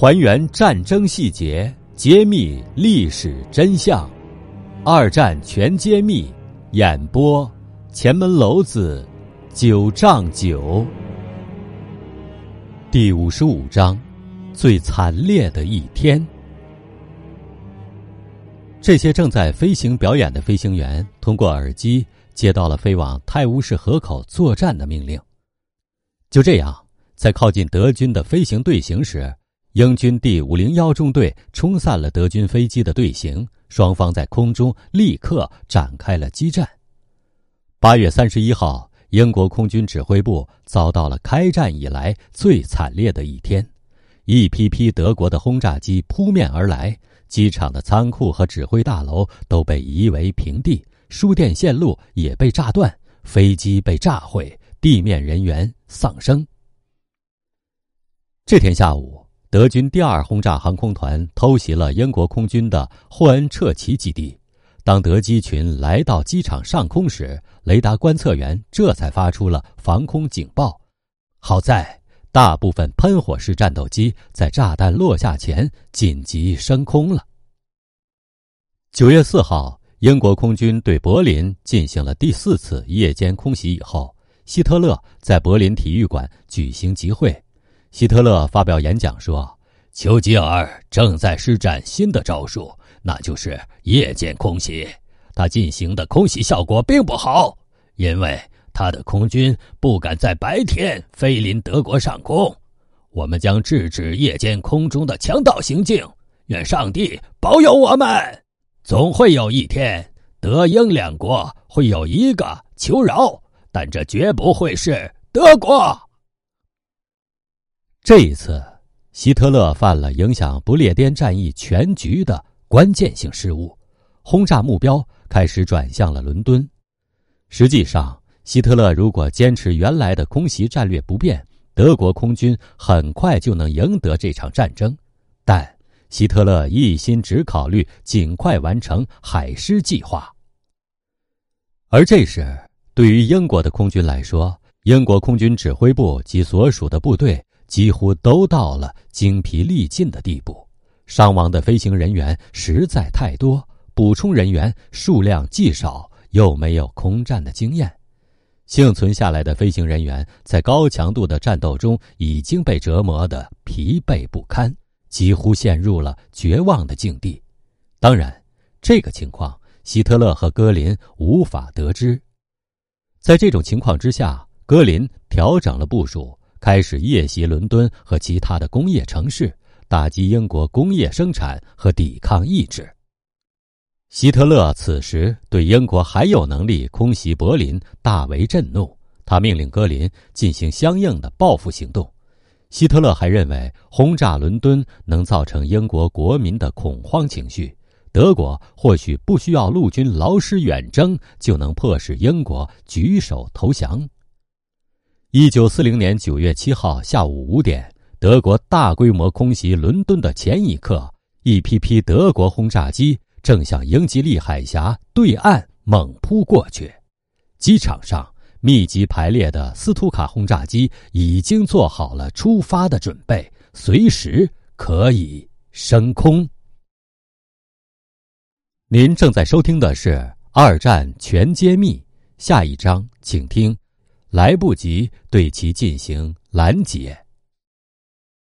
还原战争细节，揭秘历史真相。二战全揭秘，演播：前门楼子九丈九。第五十五章：最惨烈的一天。这些正在飞行表演的飞行员通过耳机接到了飞往泰晤士河口作战的命令。就这样，在靠近德军的飞行队形时。英军第五零幺中队冲散了德军飞机的队形，双方在空中立刻展开了激战。八月三十一号，英国空军指挥部遭到了开战以来最惨烈的一天，一批批德国的轰炸机扑面而来，机场的仓库和指挥大楼都被夷为平地，输电线路也被炸断，飞机被炸毁，地面人员丧生。这天下午。德军第二轰炸航空团偷袭了英国空军的霍恩彻奇基地。当德机群来到机场上空时，雷达观测员这才发出了防空警报。好在大部分喷火式战斗机在炸弹落下前紧急升空了。九月四号，英国空军对柏林进行了第四次夜间空袭以后，希特勒在柏林体育馆举行集会。希特勒发表演讲说：“丘吉尔正在施展新的招数，那就是夜间空袭。他进行的空袭效果并不好，因为他的空军不敢在白天飞临德国上空。我们将制止夜间空中的强盗行径。愿上帝保佑我们！总会有一天，德英两国会有一个求饶，但这绝不会是德国。”这一次，希特勒犯了影响不列颠战役全局的关键性失误，轰炸目标开始转向了伦敦。实际上，希特勒如果坚持原来的空袭战略不变，德国空军很快就能赢得这场战争。但希特勒一心只考虑尽快完成海狮计划，而这时，对于英国的空军来说，英国空军指挥部及所属的部队。几乎都到了精疲力尽的地步，伤亡的飞行人员实在太多，补充人员数量既少，又没有空战的经验，幸存下来的飞行人员在高强度的战斗中已经被折磨得疲惫不堪，几乎陷入了绝望的境地。当然，这个情况希特勒和戈林无法得知。在这种情况之下，戈林调整了部署。开始夜袭伦敦和其他的工业城市，打击英国工业生产和抵抗意志。希特勒此时对英国还有能力空袭柏林大为震怒，他命令格林进行相应的报复行动。希特勒还认为轰炸伦敦能造成英国国民的恐慌情绪，德国或许不需要陆军劳师远征就能迫使英国举手投降。一九四零年九月七号下午五点，德国大规模空袭伦敦的前一刻，一批批德国轰炸机正向英吉利海峡对岸猛扑过去。机场上密集排列的斯图卡轰炸机已经做好了出发的准备，随时可以升空。您正在收听的是《二战全揭秘》，下一章请听。来不及对其进行拦截。